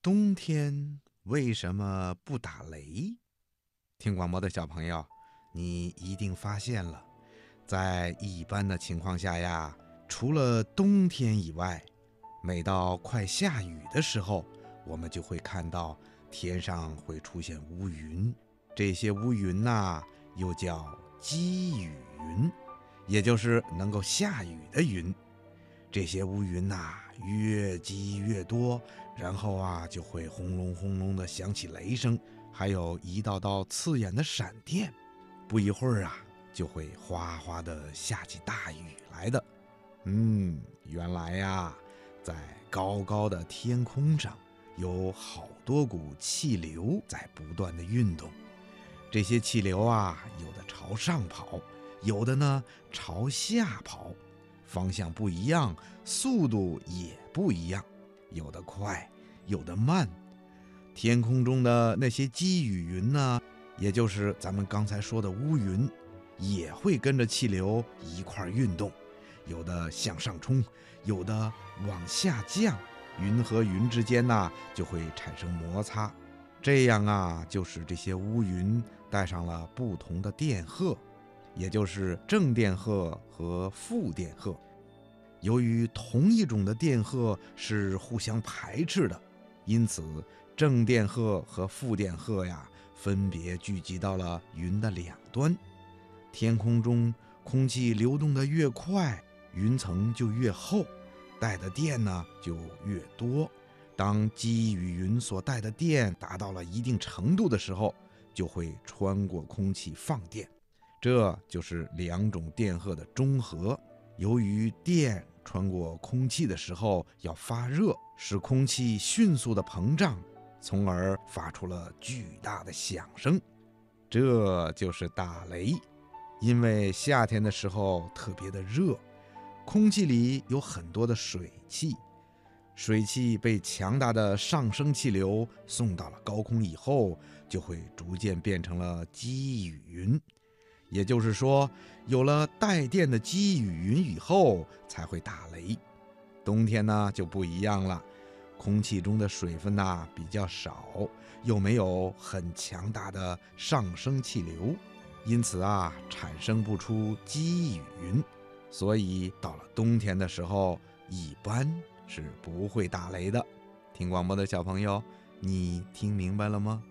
冬天为什么不打雷？听广播的小朋友，你一定发现了，在一般的情况下呀，除了冬天以外，每到快下雨的时候，我们就会看到天上会出现乌云。这些乌云呐，又叫积雨云，也就是能够下雨的云。这些乌云呐，越积越多，然后啊，就会轰隆轰隆的响起雷声，还有一道道刺眼的闪电。不一会儿啊，就会哗哗的下起大雨来的。嗯，原来呀，在高高的天空上，有好多股气流在不断的运动。这些气流啊，有的朝上跑，有的呢朝下跑，方向不一样，速度也不一样，有的快，有的慢。天空中的那些积雨云呢，也就是咱们刚才说的乌云，也会跟着气流一块儿运动，有的向上冲，有的往下降，云和云之间呢就会产生摩擦。这样啊，就使这些乌云带上了不同的电荷，也就是正电荷和负电荷。由于同一种的电荷是互相排斥的，因此正电荷和负电荷呀，分别聚集到了云的两端。天空中空气流动的越快，云层就越厚，带的电呢就越多。当积雨云所带的电达到了一定程度的时候，就会穿过空气放电，这就是两种电荷的中和。由于电穿过空气的时候要发热，使空气迅速的膨胀，从而发出了巨大的响声，这就是打雷。因为夏天的时候特别的热，空气里有很多的水汽。水汽被强大的上升气流送到了高空以后，就会逐渐变成了积雨云。也就是说，有了带电的积雨云以后，才会打雷。冬天呢就不一样了，空气中的水分呐比较少，又没有很强大的上升气流，因此啊产生不出积雨云。所以到了冬天的时候，一般。是不会打雷的。听广播的小朋友，你听明白了吗？